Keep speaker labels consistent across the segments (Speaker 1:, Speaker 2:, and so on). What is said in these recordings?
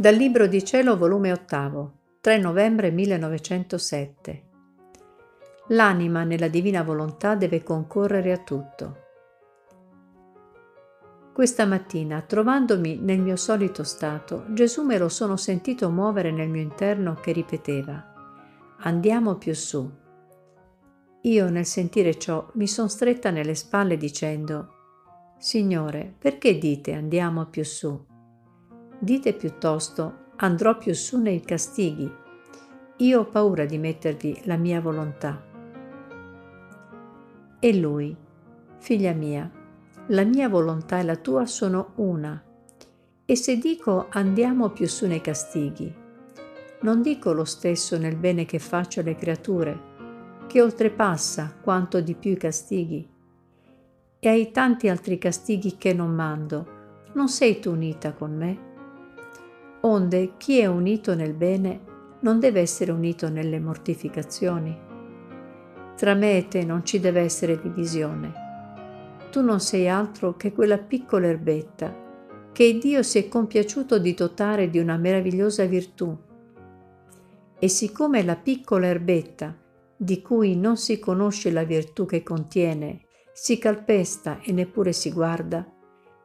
Speaker 1: Dal Libro di Cielo, volume 8, 3 novembre 1907. L'anima nella divina volontà deve concorrere a tutto. Questa mattina, trovandomi nel mio solito stato, Gesù me lo sono sentito muovere nel mio interno che ripeteva, andiamo più su. Io nel sentire ciò mi son stretta nelle spalle dicendo, Signore, perché dite andiamo più su? Dite piuttosto andrò più su nei castighi. Io ho paura di mettervi la mia volontà. E lui, figlia mia, la mia volontà e la tua sono una. E se dico andiamo più su nei castighi, non dico lo stesso nel bene che faccio alle creature, che oltrepassa quanto di più i castighi. E ai tanti altri castighi che non mando, non sei tu unita con me? Onde chi è unito nel bene non deve essere unito nelle mortificazioni. Tra me e te non ci deve essere divisione. Tu non sei altro che quella piccola erbetta che Dio si è compiaciuto di dotare di una meravigliosa virtù. E siccome la piccola erbetta, di cui non si conosce la virtù che contiene, si calpesta e neppure si guarda,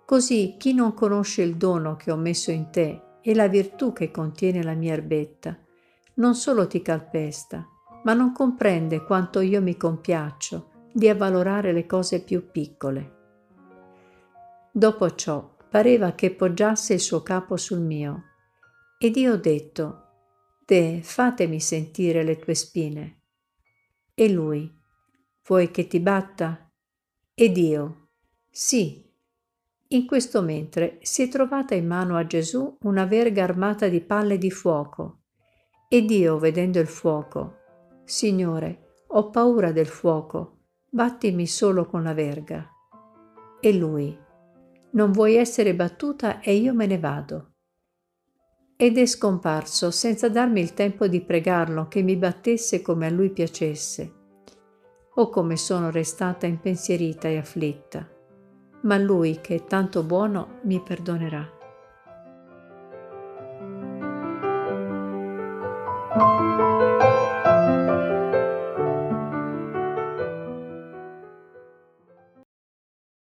Speaker 1: così chi non conosce il dono che ho messo in te e la virtù che contiene la mia erbetta non solo ti calpesta, ma non comprende quanto io mi compiaccio di avvalorare le cose più piccole. Dopo ciò pareva che poggiasse il suo capo sul mio, ed io ho detto, Te, fatemi sentire le tue spine. E lui, vuoi che ti batta? Ed io, sì, in questo mentre si è trovata in mano a Gesù una verga armata di palle di fuoco. Ed io, vedendo il fuoco, Signore, ho paura del fuoco, battimi solo con la verga. E lui, non vuoi essere battuta e io me ne vado. Ed è scomparso senza darmi il tempo di pregarlo che mi battesse come a lui piacesse. O come sono restata impensierita e afflitta ma Lui che è tanto buono mi perdonerà.